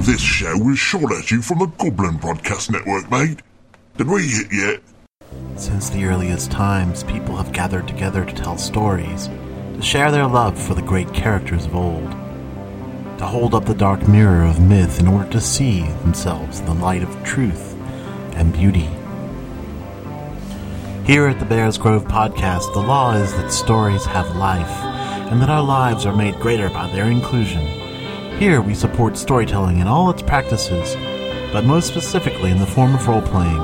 This show was shot at you from the Goblin Broadcast Network, mate. Did we hit yet? Since the earliest times, people have gathered together to tell stories, to share their love for the great characters of old, to hold up the dark mirror of myth in order to see themselves in the light of truth and beauty. Here at the Bears Grove podcast, the law is that stories have life, and that our lives are made greater by their inclusion. Here we support storytelling in all its practices, but most specifically in the form of role playing.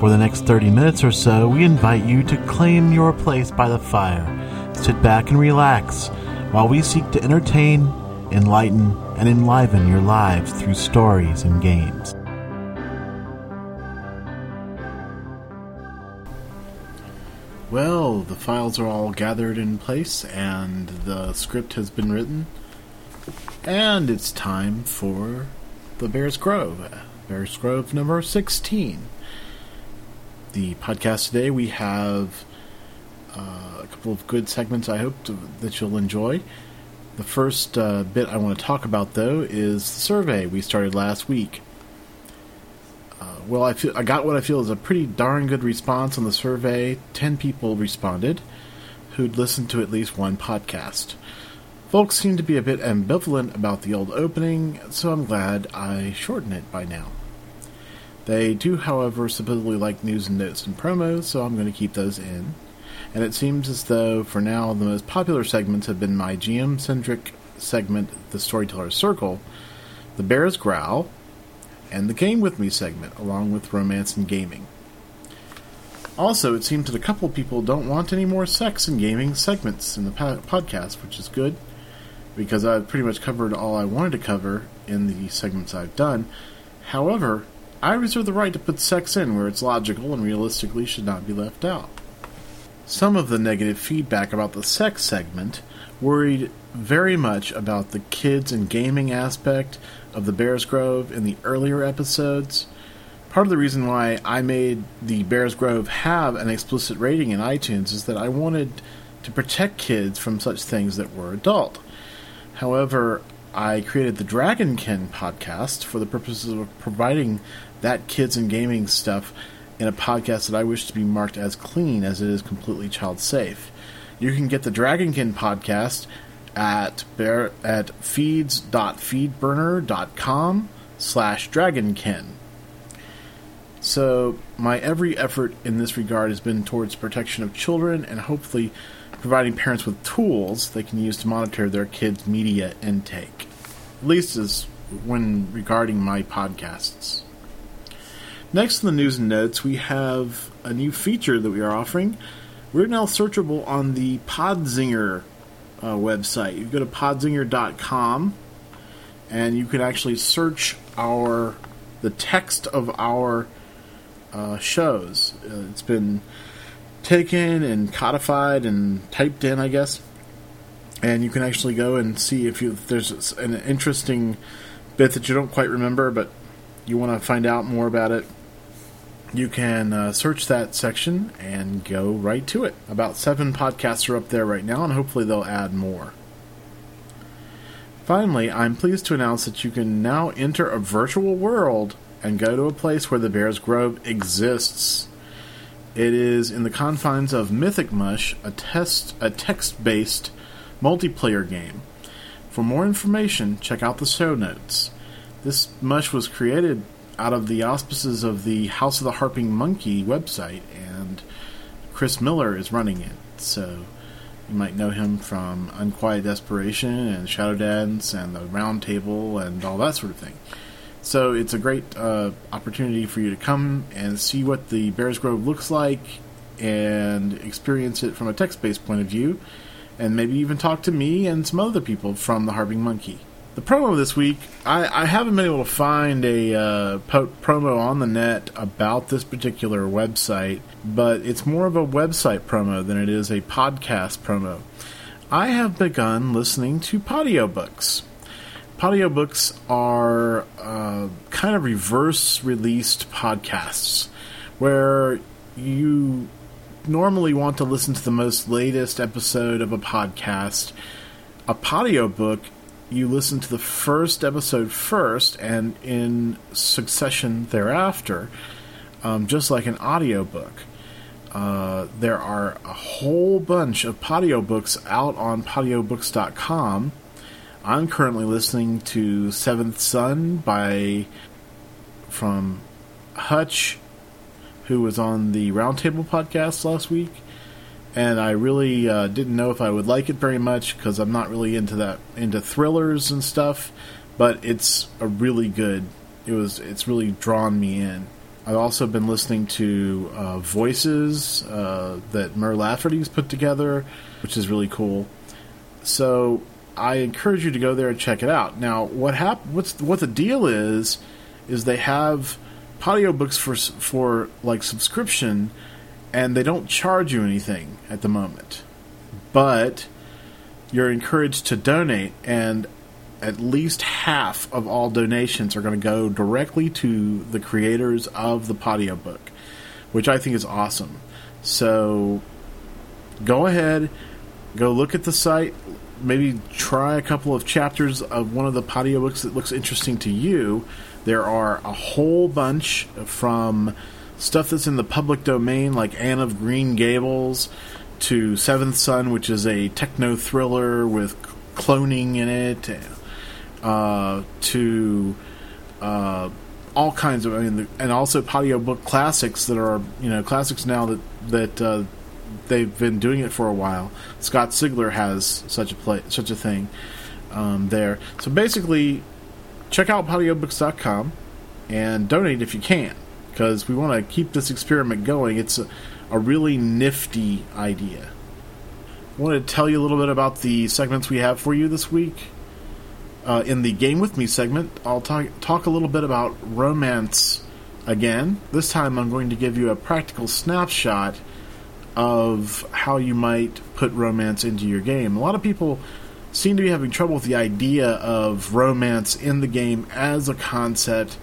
For the next 30 minutes or so, we invite you to claim your place by the fire. Sit back and relax while we seek to entertain, enlighten, and enliven your lives through stories and games. Well, the files are all gathered in place and the script has been written. And it's time for the Bears Grove. Bears Grove number 16. The podcast today, we have uh, a couple of good segments I hope to, that you'll enjoy. The first uh, bit I want to talk about, though, is the survey we started last week. Uh, well, I feel I got what I feel is a pretty darn good response on the survey. Ten people responded who'd listened to at least one podcast. Folks seem to be a bit ambivalent about the old opening, so I'm glad I shortened it by now. They do, however, supposedly like news and notes and promos, so I'm going to keep those in. And it seems as though, for now, the most popular segments have been my GM centric segment, The Storyteller's Circle, The Bear's Growl, and the Game With Me segment, along with Romance and Gaming. Also, it seems that a couple people don't want any more sex and gaming segments in the po- podcast, which is good, because I've pretty much covered all I wanted to cover in the segments I've done. However, I reserve the right to put sex in where it's logical and realistically should not be left out. Some of the negative feedback about the sex segment worried very much about the kids and gaming aspect of the Bears Grove in the earlier episodes. Part of the reason why I made the Bears Grove have an explicit rating in iTunes is that I wanted to protect kids from such things that were adult. However, I created the Dragonkin podcast for the purposes of providing that kids and gaming stuff in a podcast that I wish to be marked as clean as it is completely child safe. You can get the Dragonkin podcast at bear, at feeds.feedburner.com slash dragonkin. So my every effort in this regard has been towards protection of children and hopefully providing parents with tools they can use to monitor their kids' media intake. At least as when regarding my podcasts. Next in the news and notes, we have a new feature that we are offering. We're now searchable on the Podzinger uh, website. You go to podzinger.com and you can actually search our the text of our uh, shows. Uh, it's been taken and codified and typed in, I guess. And you can actually go and see if, you, if there's an interesting bit that you don't quite remember, but you want to find out more about it you can uh, search that section and go right to it. About seven podcasts are up there right now, and hopefully they'll add more. Finally, I'm pleased to announce that you can now enter a virtual world and go to a place where the Bears Grove exists. It is in the confines of Mythic Mush, a test a text-based multiplayer game. For more information, check out the show notes. This mush was created out of the auspices of the House of the Harping Monkey website, and Chris Miller is running it. So you might know him from Unquiet Desperation and Shadow Dance and the Round Table and all that sort of thing. So it's a great uh, opportunity for you to come and see what the Bears Grove looks like and experience it from a text based point of view, and maybe even talk to me and some other people from the Harping Monkey. The promo this week, I, I haven't been able to find a uh, po- promo on the net about this particular website, but it's more of a website promo than it is a podcast promo. I have begun listening to audiobooks. Audiobooks are uh, kind of reverse released podcasts where you normally want to listen to the most latest episode of a podcast. A audiobook you listen to the first episode first and in succession thereafter, um, just like an audiobook. Uh, there are a whole bunch of podiobooks out on podiobooks.com. I'm currently listening to Seventh Son by from Hutch, who was on the Roundtable podcast last week and I really uh, didn't know if I would like it very much because I'm not really into that into thrillers and stuff. But it's a really good. It was. It's really drawn me in. I've also been listening to uh, voices uh, that Mur Lafferty's put together, which is really cool. So I encourage you to go there and check it out. Now, what hap- What's what the deal is? Is they have audiobooks for for like subscription and they don't charge you anything at the moment. But you're encouraged to donate, and at least half of all donations are going to go directly to the creators of the podiobook, which I think is awesome. So go ahead, go look at the site, maybe try a couple of chapters of one of the podiobooks that looks interesting to you. There are a whole bunch from stuff that's in the public domain, like Anne of Green Gables, to Seventh Son, which is a techno thriller with cloning in it, uh, to uh, all kinds of, I mean, and also podiobook classics that are, you know, classics now that that uh, they've been doing it for a while. Scott Sigler has such a play, such a thing um, there. So basically, check out podiobooks.com and donate if you can because we want to keep this experiment going. It's a, a really nifty idea. I want to tell you a little bit about the segments we have for you this week. Uh, in the Game With Me segment, I'll talk, talk a little bit about romance again. This time I'm going to give you a practical snapshot of how you might put romance into your game. A lot of people seem to be having trouble with the idea of romance in the game as a concept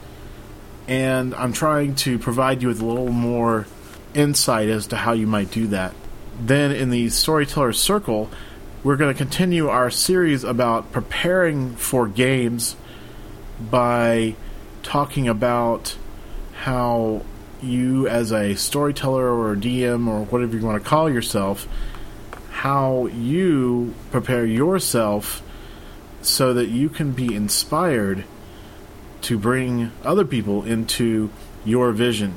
and I'm trying to provide you with a little more insight as to how you might do that. Then, in the Storyteller Circle, we're going to continue our series about preparing for games by talking about how you, as a storyteller or a DM or whatever you want to call yourself, how you prepare yourself so that you can be inspired to bring other people into your vision.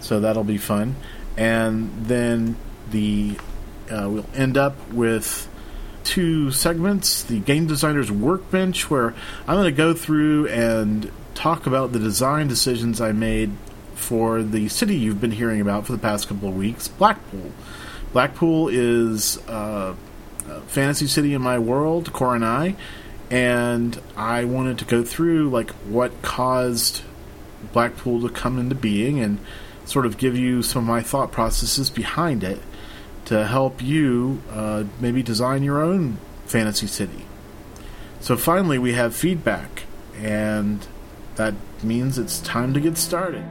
So that'll be fun. And then the uh, we'll end up with two segments the game designer's workbench where i'm going to go through and talk about the design decisions i made for the city you've been hearing about for the past couple of weeks blackpool blackpool is uh, a fantasy city in my world Coronai and I wanted to go through like what caused Blackpool to come into being and sort of give you some of my thought processes behind it to help you uh, maybe design your own fantasy city. So finally, we have feedback, and that means it's time to get started.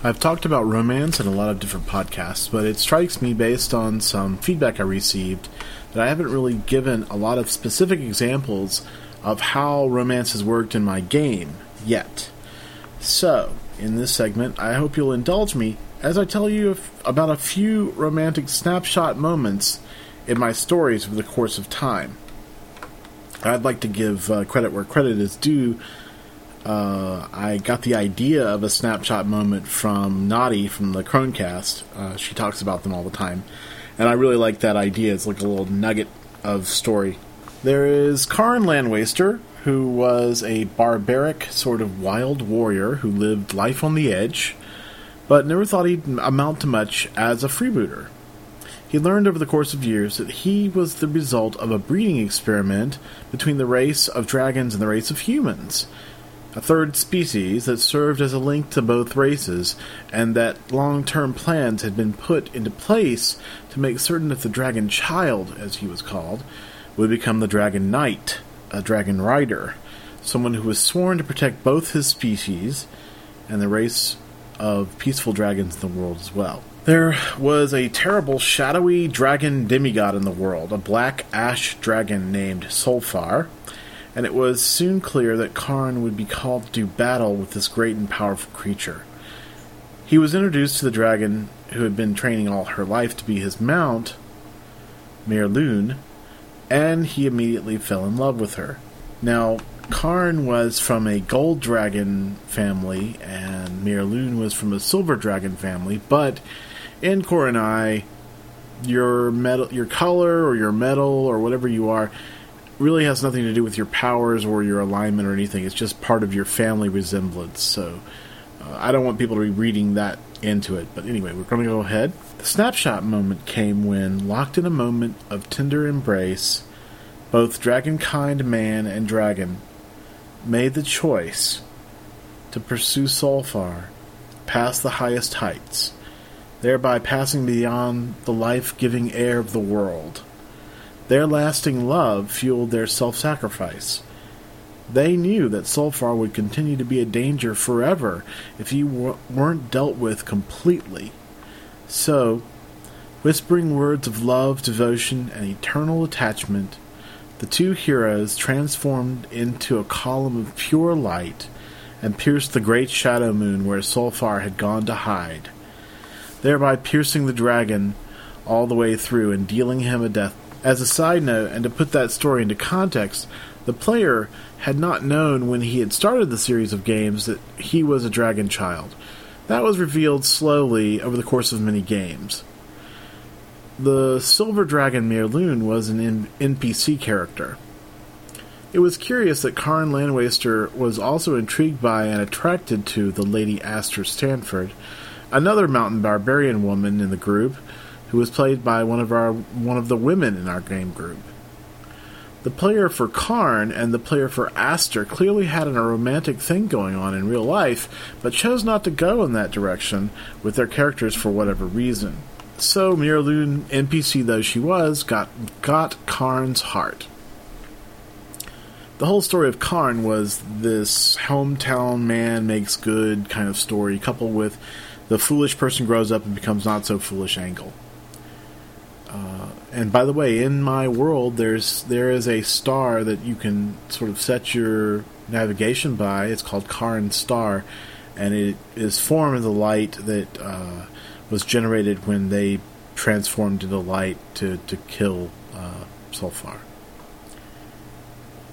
I've talked about romance in a lot of different podcasts, but it strikes me based on some feedback I received that I haven't really given a lot of specific examples of how romance has worked in my game yet. So, in this segment, I hope you'll indulge me as I tell you about a few romantic snapshot moments in my stories over the course of time. I'd like to give uh, credit where credit is due uh, I got the idea of a snapshot moment from Naughty from the Cronecast. Uh, she talks about them all the time, and I really like that idea. It's like a little nugget of story. There is Karn Landwaster, who was a barbaric, sort of wild warrior who lived life on the edge, but never thought he'd amount to much as a freebooter. He learned over the course of years that he was the result of a breeding experiment between the race of dragons and the race of humans a third species that served as a link to both races, and that long term plans had been put into place to make certain that the Dragon Child, as he was called, would become the Dragon Knight, a dragon rider, someone who was sworn to protect both his species and the race of peaceful dragons in the world as well. There was a terrible shadowy dragon demigod in the world, a black ash dragon named Solfar, and it was soon clear that Karn would be called to do battle with this great and powerful creature. He was introduced to the dragon who had been training all her life to be his mount, Mirlun, and he immediately fell in love with her. Now, Karn was from a gold dragon family, and Mirlun was from a silver dragon family, but in Coronai, your metal, your color or your metal or whatever you are, really has nothing to do with your powers or your alignment or anything. It's just part of your family resemblance. So uh, I don't want people to be reading that into it. But anyway, we're going to go ahead. The snapshot moment came when, locked in a moment of tender embrace, both dragonkind man and dragon made the choice to pursue Solfar past the highest heights, thereby passing beyond the life giving air of the world. Their lasting love fueled their self sacrifice. They knew that Solfar would continue to be a danger forever if he weren't dealt with completely. So, whispering words of love, devotion, and eternal attachment, the two heroes transformed into a column of pure light and pierced the great shadow moon where Solfar had gone to hide, thereby piercing the dragon all the way through and dealing him a death. As a side note, and to put that story into context, the player had not known when he had started the series of games that he was a dragon child. That was revealed slowly over the course of many games. The Silver Dragon Mirlun was an NPC character. It was curious that Karn Landwaster was also intrigued by and attracted to the Lady Aster Stanford, another mountain barbarian woman in the group, who was played by one of our one of the women in our game group. The player for Karn and the player for Aster clearly had a romantic thing going on in real life, but chose not to go in that direction with their characters for whatever reason. So Mirlun, NPC though she was, got got Karn's heart. The whole story of Karn was this hometown man makes good kind of story, coupled with the foolish person grows up and becomes not so foolish angle. Uh, and by the way, in my world, there's there is a star that you can sort of set your navigation by. It's called Karn Star, and it is formed of the light that uh, was generated when they transformed into light to, to kill uh, Solfar.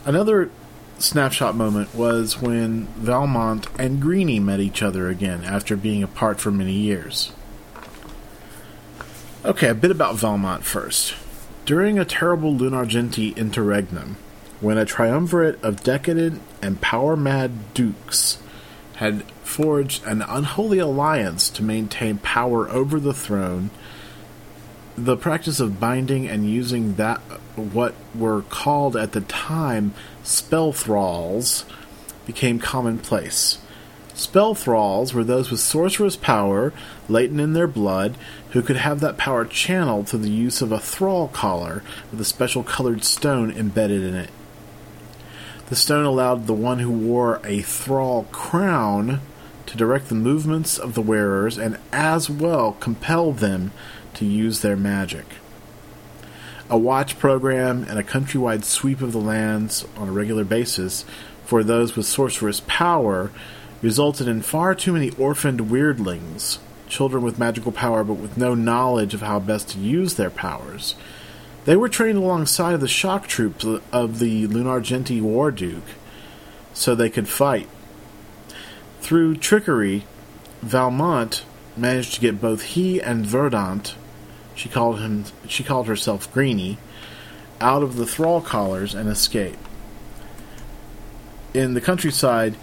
Another snapshot moment was when Valmont and Greeny met each other again after being apart for many years. Okay, a bit about Valmont first. During a terrible Lunargenti interregnum, when a triumvirate of decadent and power mad dukes had forged an unholy alliance to maintain power over the throne. The practice of binding and using that what were called at the time spell thralls became commonplace. Spell thralls were those with sorcerous power latent in their blood who could have that power channeled through the use of a thrall collar with a special colored stone embedded in it. The stone allowed the one who wore a thrall crown to direct the movements of the wearers and as well compel them to use their magic. A watch program and a countrywide sweep of the lands on a regular basis for those with sorcerous power resulted in far too many orphaned weirdlings, children with magical power but with no knowledge of how best to use their powers, they were trained alongside the shock troops of the Lunargenti War Duke so they could fight. Through trickery, Valmont managed to get both he and Verdant, she called him she called herself Greeny, out of the thrall collars and escape. In the countryside,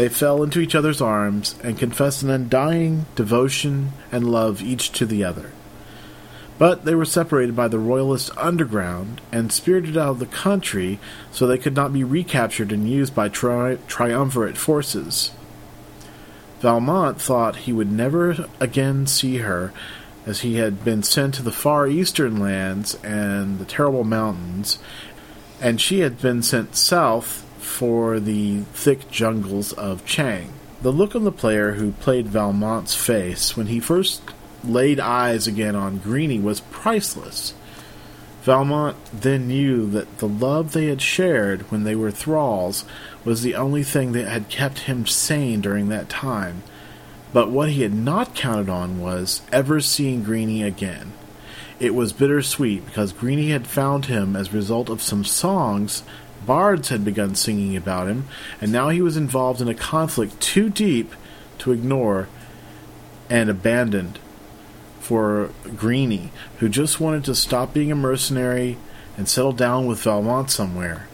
they fell into each other's arms and confessed an undying devotion and love each to the other. But they were separated by the Royalist underground and spirited out of the country so they could not be recaptured and used by tri- triumvirate forces. Valmont thought he would never again see her, as he had been sent to the far eastern lands and the terrible mountains, and she had been sent south for the thick jungles of Chang. The look on the player who played Valmont's face when he first laid eyes again on Greeny was priceless. Valmont then knew that the love they had shared when they were thralls was the only thing that had kept him sane during that time. But what he had not counted on was ever seeing Greeny again. It was bittersweet because Greeny had found him as a result of some songs bards had begun singing about him, and now he was involved in a conflict too deep to ignore and abandoned for Greeny, who just wanted to stop being a mercenary and settle down with Valmont somewhere.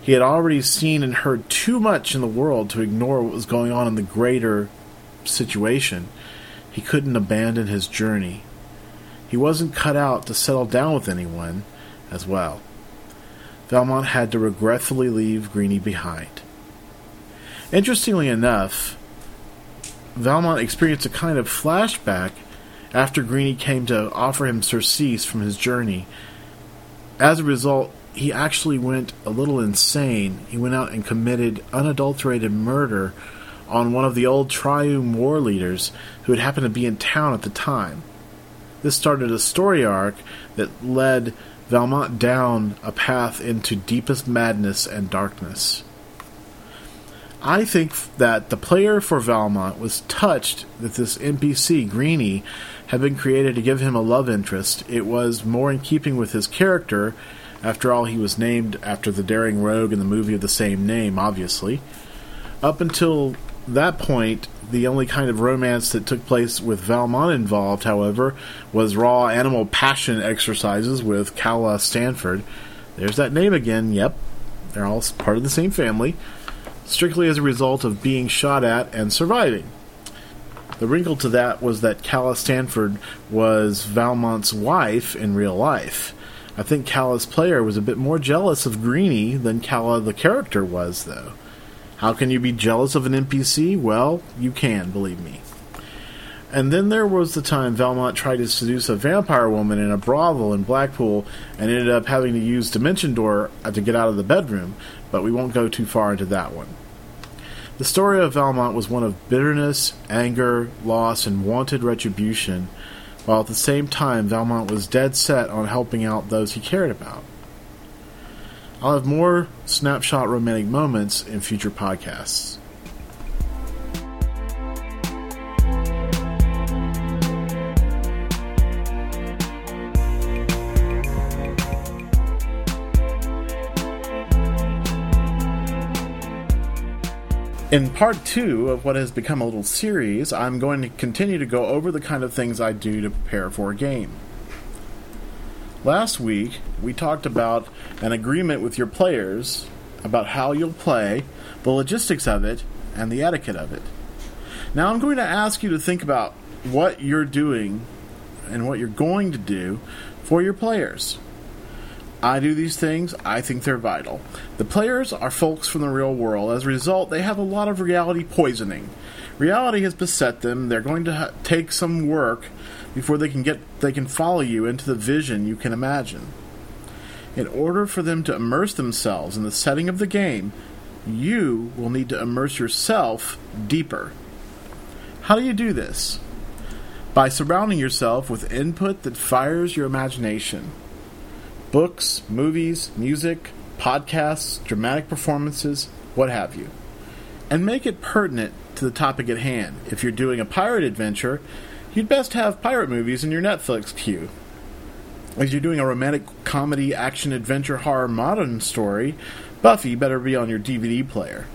He had already seen and heard too much in the world to ignore what was going on in the greater situation. He couldn't abandon his journey. He wasn't cut out to settle down with anyone as well. Valmont had to regretfully leave Greeny behind. Interestingly enough, Valmont experienced a kind of flashback after Greeny came to offer him surcease from his journey. As a result, he actually went a little insane. He went out and committed unadulterated murder on one of the old Triune war leaders who had happened to be in town at the time. This started a story arc that led Valmont down a path into deepest madness and darkness. I think that the player for Valmont was touched that this NPC, Greeny, had been created to give him a love interest. It was more in keeping with his character. After all, he was named after the daring rogue in the movie of the same name, obviously. Up until that point, the only kind of romance that took place with Valmont involved, however, was raw animal passion exercises with Calla Stanford. There's that name again, yep. They're all part of the same family, strictly as a result of being shot at and surviving. The wrinkle to that was that Calla Stanford was Valmont's wife in real life. I think Calla's player was a bit more jealous of Greeny than Calla the character was, though. How can you be jealous of an NPC? Well, you can, believe me. And then there was the time Valmont tried to seduce a vampire woman in a brothel in Blackpool and ended up having to use Dimension Door uh, to get out of the bedroom, but we won't go too far into that one. The story of Valmont was one of bitterness, anger, loss, and wanted retribution, while at the same time Valmont was dead set on helping out those he cared about. I'll have more snapshot romantic moments in future podcasts. In part two of what has become a little series, I'm going to continue to go over the kind of things I do to prepare for a game. Last week, we talked about an agreement with your players about how you'll play, the logistics of it, and the etiquette of it. Now, I'm going to ask you to think about what you're doing and what you're going to do for your players. I do these things, I think they're vital. The players are folks from the real world. As a result, they have a lot of reality poisoning. Reality has beset them. They're going to ha- take some work before they can get they can follow you into the vision you can imagine. In order for them to immerse themselves in the setting of the game, you will need to immerse yourself deeper. How do you do this? By surrounding yourself with input that fires your imagination. Books, movies, music, podcasts, dramatic performances, what have you. And make it pertinent to the topic at hand. If you're doing a pirate adventure, you'd best have pirate movies in your Netflix queue. If you're doing a romantic comedy, action, adventure, horror, modern story, Buffy better be on your DVD player.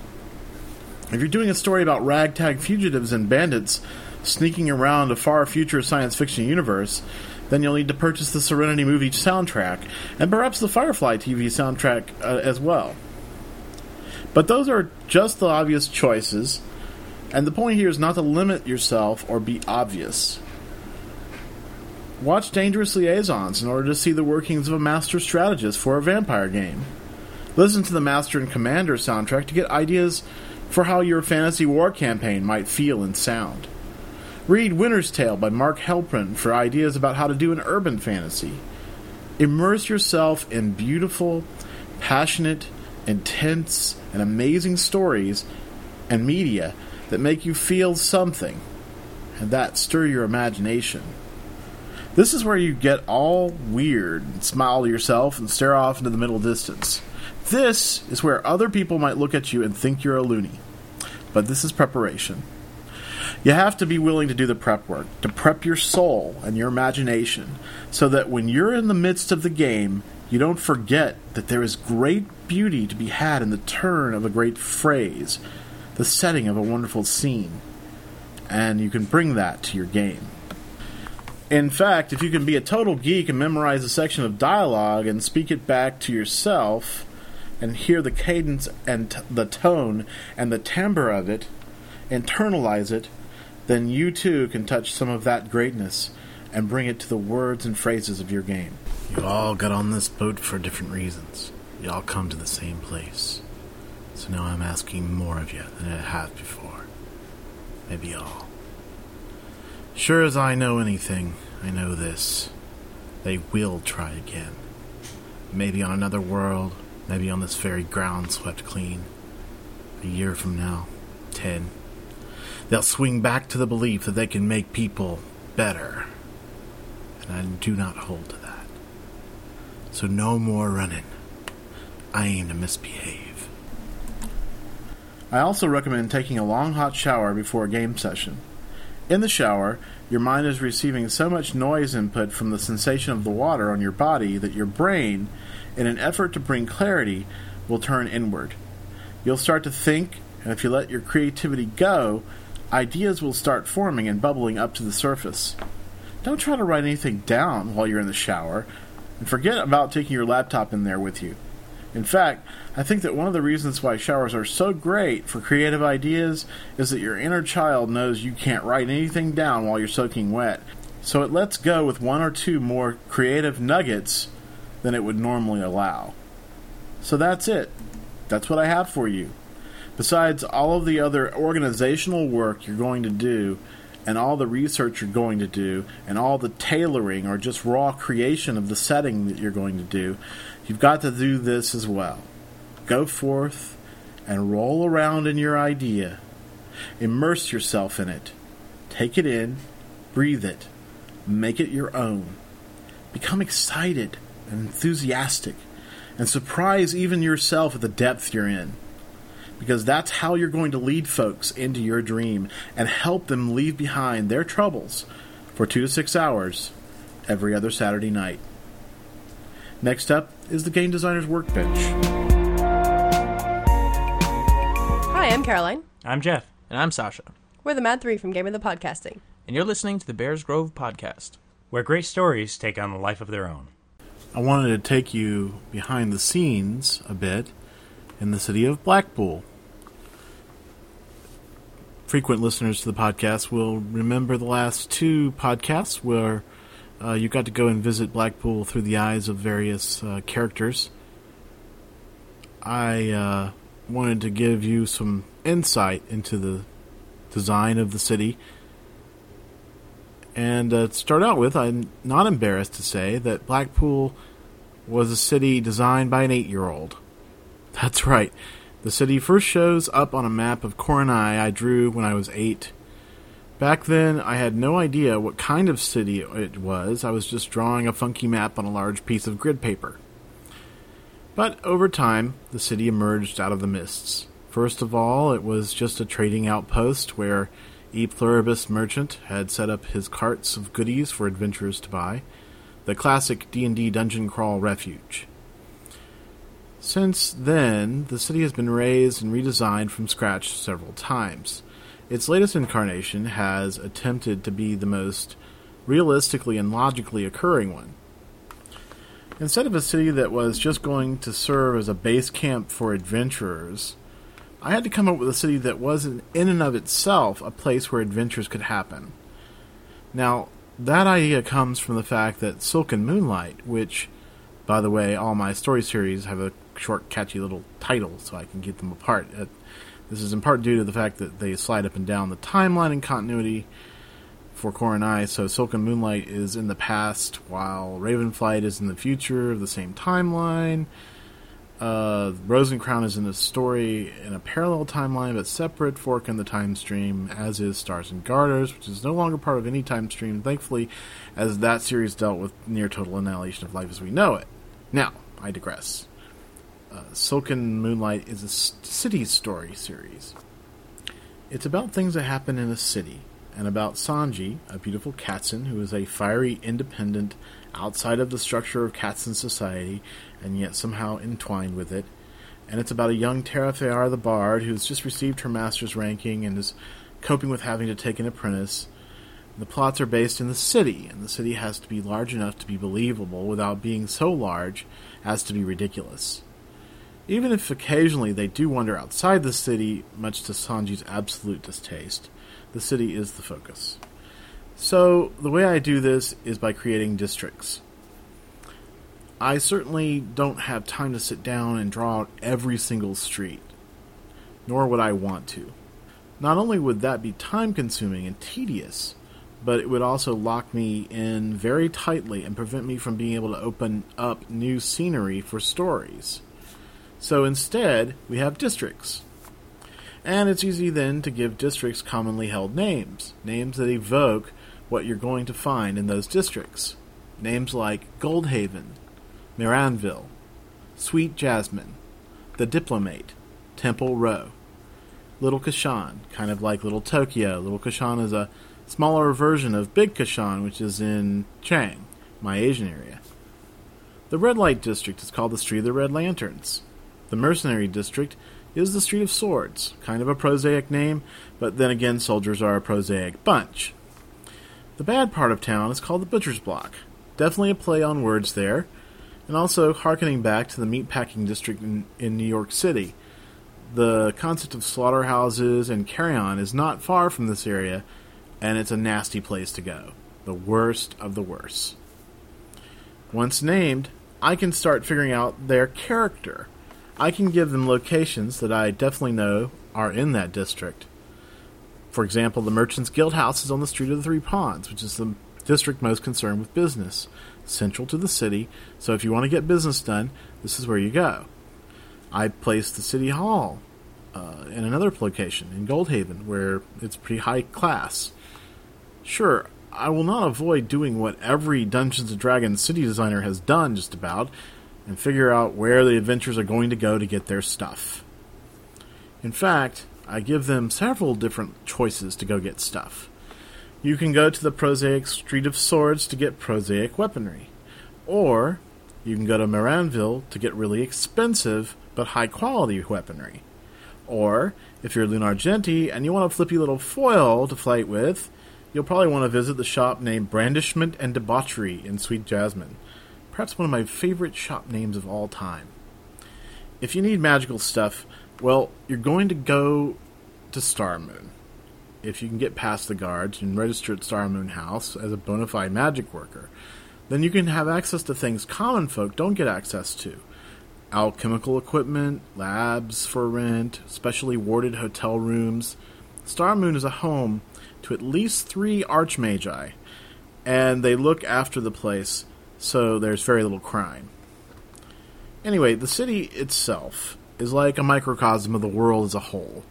If you're doing a story about ragtag fugitives and bandits sneaking around a far future science fiction universe, then you'll need to purchase the Serenity movie soundtrack and perhaps the Firefly TV soundtrack uh, as well. But those are just the obvious choices, and the point here is not to limit yourself or be obvious. Watch Dangerous Liaisons in order to see the workings of a master strategist for a vampire game. Listen to the Master and Commander soundtrack to get ideas for how your fantasy war campaign might feel and sound. Read Winter's Tale by Mark Helprin for ideas about how to do an urban fantasy. Immerse yourself in beautiful, passionate, intense, and amazing stories and media that make you feel something and that stir your imagination. This is where you get all weird and smile to yourself and stare off into the middle distance. This is where other people might look at you and think you're a loony. But this is preparation. You have to be willing to do the prep work, to prep your soul and your imagination, so that when you're in the midst of the game, you don't forget that there is great beauty to be had in the turn of a great phrase, the setting of a wonderful scene, and you can bring that to your game. In fact, if you can be a total geek and memorize a section of dialogue and speak it back to yourself, and hear the cadence and t- the tone and the timbre of it, internalize it, then you too can touch some of that greatness and bring it to the words and phrases of your game. You all got on this boat for different reasons. You all come to the same place. So now I'm asking more of you than I have before. Maybe all. Sure as I know anything, I know this. They will try again. Maybe on another world, maybe on this very ground swept clean. A year from now, ten. They'll swing back to the belief that they can make people better. And I do not hold to that. So no more running. I aim to misbehave. I also recommend taking a long hot shower before a game session. In the shower, your mind is receiving so much noise input from the sensation of the water on your body that your brain, in an effort to bring clarity, will turn inward. You'll start to think, and if you let your creativity go, ideas will start forming and bubbling up to the surface. Don't try to write anything down while you're in the shower, and forget about taking your laptop in there with you. In fact, I think that one of the reasons why showers are so great for creative ideas is that your inner child knows you can't write anything down while you're soaking wet. So it lets go with one or two more creative nuggets than it would normally allow. So that's it. That's what I have for you. Besides all of the other organizational work you're going to do, and all the research you're going to do, and all the tailoring or just raw creation of the setting that you're going to do, you've got to do this as well. Go forth and roll around in your idea. Immerse yourself in it. Take it in, breathe it, make it your own. Become excited and enthusiastic, and surprise even yourself at the depth you're in because that's how you're going to lead folks into your dream and help them leave behind their troubles for two to six hours every other Saturday night. Next up is the Game Designer's Workbench. Hi, I'm Caroline. I'm Jeff. And I'm Sasha, We're the Mad Three from Game of the Podcasting. and you're listening to the Bears Grove podcast. Where great stories take on a life of their own. I wanted to take you behind the scenes a bit in the city of Blackpool. Frequent listeners to the podcast will remember the last two podcasts where uh, you got to go and visit Blackpool through the eyes of various uh, characters. I uh, wanted to give you some insight into the design of the city. And uh, to start out with, I'm not embarrassed to say that Blackpool was a city designed by an eight year old. That's right. The city first shows up on a map of Coronai I drew when I was eight. Back then, I had no idea what kind of city it was. I was just drawing a funky map on a large piece of grid paper. But over time, the city emerged out of the mists. First of all, it was just a trading outpost where E Pluribus merchant had set up his carts of goodies for adventurers to buy, the classic D&D dungeon crawl refuge. Since then, the city has been raised and redesigned from scratch several times. Its latest incarnation has attempted to be the most realistically and logically occurring one. Instead of a city that was just going to serve as a base camp for adventurers, I had to come up with a city that was in and of itself a place where adventures could happen. Now, that idea comes from the fact that Silken Moonlight, which, by the way, all my story series have a short, catchy little title so I can get them apart. Uh, this is in part due to the fact that they slide up and down the timeline and continuity for Coronai. So Silken Moonlight is in the past, while Ravenflight is in the future of the same timeline. Uh, Rosencrown is in a story in a parallel timeline but separate fork in the time stream, as is Stars and Garters, which is no longer part of any time stream, thankfully, as that series dealt with near total annihilation of life as we know it. Now, I digress. Uh, Silken Moonlight is a city story series. It's about things that happen in a city, and about Sanji, a beautiful Katzen who is a fiery, independent, outside of the structure of Katzen society, and yet somehow entwined with it. And it's about a young Terra Fayar the Bard who's just received her master's ranking and is coping with having to take an apprentice. The plots are based in the city, and the city has to be large enough to be believable without being so large as to be ridiculous. Even if occasionally they do wander outside the city, much to Sanji's absolute distaste, the city is the focus. So, the way I do this is by creating districts. I certainly don't have time to sit down and draw out every single street, nor would I want to. Not only would that be time consuming and tedious, but it would also lock me in very tightly and prevent me from being able to open up new scenery for stories. So instead, we have districts. And it's easy then to give districts commonly held names, names that evoke what you're going to find in those districts. Names like Goldhaven, Miranville, Sweet Jasmine, The Diplomate, Temple Row, Little Kashan, kind of like Little Tokyo. Little Kashan is a smaller version of Big Kashan, which is in Chang, my Asian area. The Red Light District is called the Street of the Red Lanterns. The Mercenary District is the Street of Swords, kind of a prosaic name, but then again, soldiers are a prosaic bunch. The bad part of town is called the Butcher's Block. Definitely a play on words there, and also harkening back to the meatpacking district in, in New York City. The concept of slaughterhouses and carrion is not far from this area, and it's a nasty place to go. The worst of the worst. Once named, I can start figuring out their character. I can give them locations that I definitely know are in that district. For example, the Merchants Guild House is on the Street of the Three Ponds, which is the district most concerned with business, central to the city. So if you want to get business done, this is where you go. I placed the City Hall uh, in another location in Goldhaven, where it's pretty high class. Sure, I will not avoid doing what every Dungeons and Dragons city designer has done, just about, and figure out where the adventurers are going to go to get their stuff. In fact, I give them several different choices to go get stuff. You can go to the prosaic Street of Swords to get prosaic weaponry, or you can go to Miranville to get really expensive but high quality weaponry. Or, if you're a Lunargenti and you want a flippy little foil to fight with, you'll probably want to visit the shop named Brandishment and Debauchery in Sweet Jasmine. Perhaps one of my favorite shop names of all time. If you need magical stuff, well, you're going to go to Star Moon. If you can get past the guards and register at Star Moon House as a bona fide magic worker, then you can have access to things common folk don't get access to alchemical equipment, labs for rent, specially warded hotel rooms. Star Moon is a home to at least three archmagi, and they look after the place, so there's very little crime. Anyway, the city itself is like a microcosm of the world as a whole.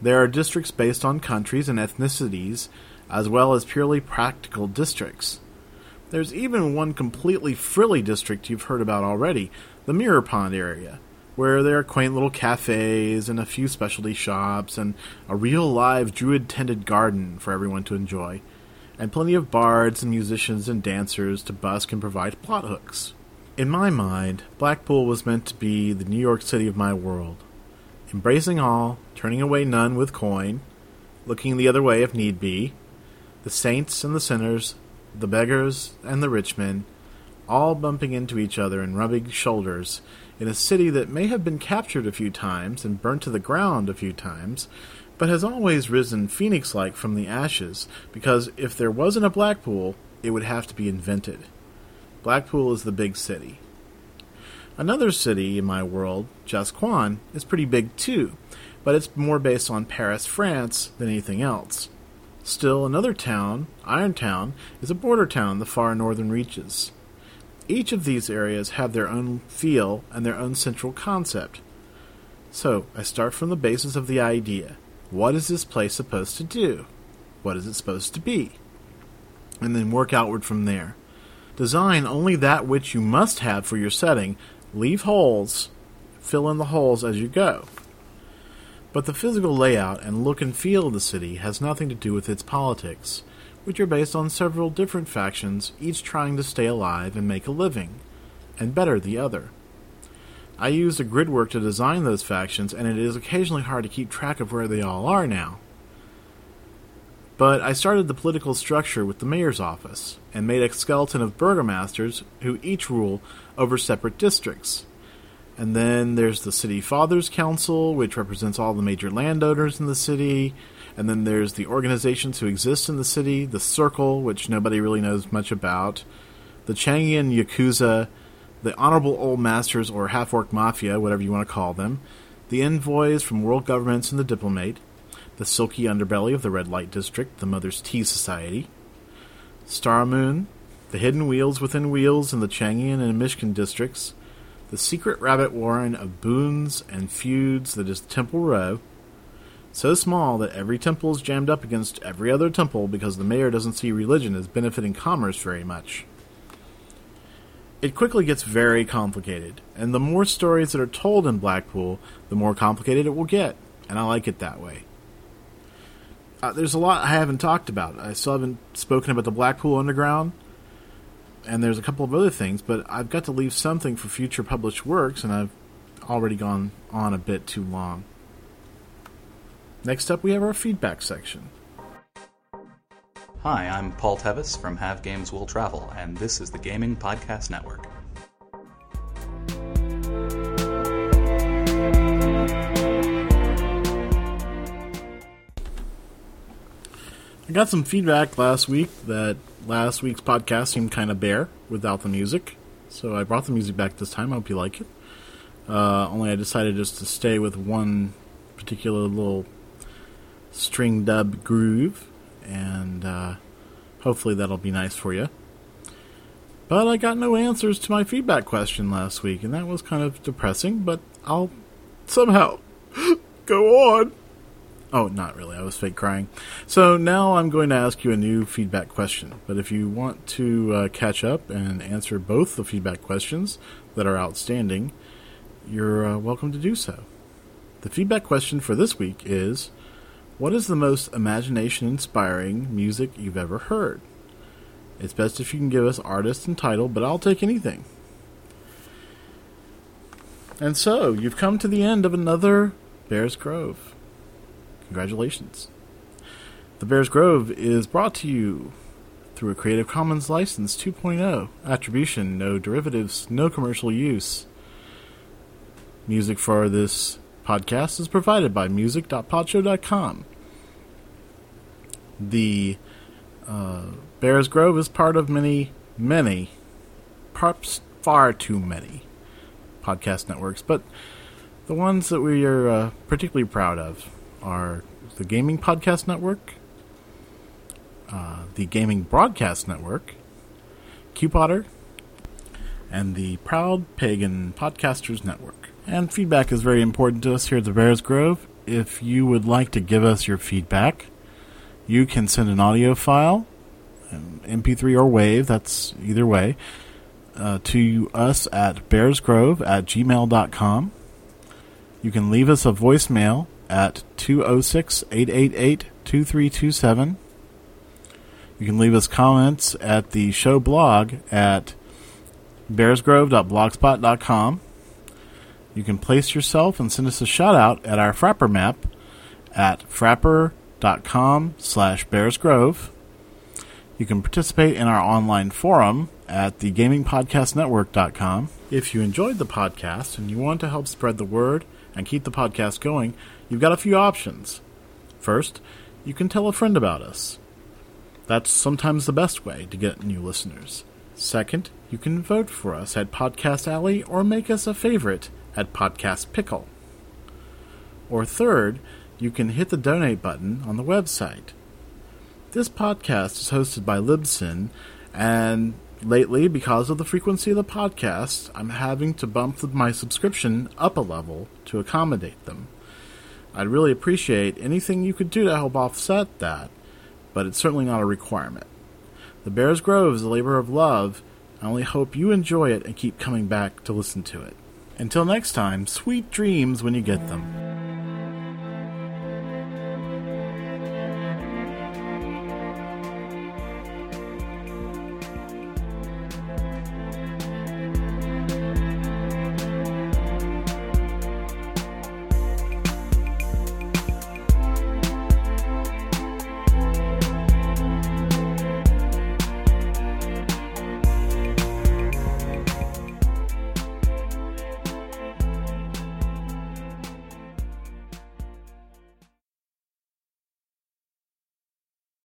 There are districts based on countries and ethnicities, as well as purely practical districts. There's even one completely frilly district you've heard about already, the Mirror Pond area, where there are quaint little cafes and a few specialty shops and a real live druid tended garden for everyone to enjoy, and plenty of bards and musicians and dancers to busk and provide plot hooks. In my mind, Blackpool was meant to be the New York City of my world, embracing all, turning away none with coin, looking the other way if need be, the saints and the sinners, the beggars and the rich men, all bumping into each other and rubbing shoulders in a city that may have been captured a few times and burnt to the ground a few times, but has always risen phoenix like from the ashes, because if there wasn't a Blackpool, it would have to be invented. Blackpool is the big city. Another city in my world, Jasquan, is pretty big too, but it's more based on Paris, France than anything else. Still, another town, Irontown, is a border town in the far northern reaches. Each of these areas have their own feel and their own central concept. So, I start from the basis of the idea. What is this place supposed to do? What is it supposed to be? And then work outward from there. Design only that which you must have for your setting. Leave holes, fill in the holes as you go. But the physical layout and look and feel of the city has nothing to do with its politics, which are based on several different factions, each trying to stay alive and make a living, and better the other. I used a grid work to design those factions, and it is occasionally hard to keep track of where they all are now. But I started the political structure with the mayor's office, and made a skeleton of burgomasters who each rule over separate districts. And then there's the City Fathers Council, which represents all the major landowners in the city. And then there's the organizations who exist in the city, the Circle, which nobody really knows much about, the Changian Yakuza, the Honorable Old Masters or Half Orc Mafia, whatever you want to call them, the envoys from world governments and the Diplomate, the silky underbelly of the Red Light District, the Mother's Tea Society, Star Moon, the hidden wheels within wheels in the Changian and Mishkin districts, the secret rabbit warren of boons and feuds that is Temple Row, so small that every temple is jammed up against every other temple because the mayor doesn't see religion as benefiting commerce very much. It quickly gets very complicated, and the more stories that are told in Blackpool, the more complicated it will get, and I like it that way. Uh, there's a lot I haven't talked about. I still haven't spoken about the Blackpool Underground, and there's a couple of other things, but I've got to leave something for future published works, and I've already gone on a bit too long. Next up, we have our feedback section. Hi, I'm Paul Tevis from Have Games Will Travel, and this is the Gaming Podcast Network. I got some feedback last week that last week's podcast seemed kind of bare without the music, so I brought the music back this time. I hope you like it. Uh, only I decided just to stay with one particular little string dub groove, and uh, hopefully that'll be nice for you. But I got no answers to my feedback question last week, and that was kind of depressing, but I'll somehow go on. Oh, not really. I was fake crying. So now I'm going to ask you a new feedback question. But if you want to uh, catch up and answer both the feedback questions that are outstanding, you're uh, welcome to do so. The feedback question for this week is What is the most imagination inspiring music you've ever heard? It's best if you can give us artist and title, but I'll take anything. And so, you've come to the end of another Bears Grove. Congratulations. The Bears Grove is brought to you through a Creative Commons License 2.0. Attribution, no derivatives, no commercial use. Music for this podcast is provided by music.podshow.com. The uh, Bears Grove is part of many, many, perhaps far too many podcast networks, but the ones that we are uh, particularly proud of are the Gaming Podcast Network, uh, the Gaming Broadcast Network, QPotter, and the Proud Pagan Podcasters Network. And feedback is very important to us here at the Bears Grove. If you would like to give us your feedback, you can send an audio file, MP3 or WAVE, that's either way, uh, to us at bearsgrove at gmail.com. You can leave us a voicemail at 206 888 2327. You can leave us comments at the show blog at bearsgrove.blogspot.com. You can place yourself and send us a shout out at our Frappr map at frappr.com slash bearsgrove. You can participate in our online forum at thegamingpodcastnetwork.com. If you enjoyed the podcast and you want to help spread the word and keep the podcast going, you've got a few options. First, you can tell a friend about us. That's sometimes the best way to get new listeners. Second, you can vote for us at Podcast Alley or make us a favorite at Podcast Pickle. Or third, you can hit the donate button on the website. This podcast is hosted by Libsyn, and Lately, because of the frequency of the podcast, I'm having to bump my subscription up a level to accommodate them. I'd really appreciate anything you could do to help offset that, but it's certainly not a requirement. The Bears Grove is a labor of love. I only hope you enjoy it and keep coming back to listen to it. Until next time, sweet dreams when you get them.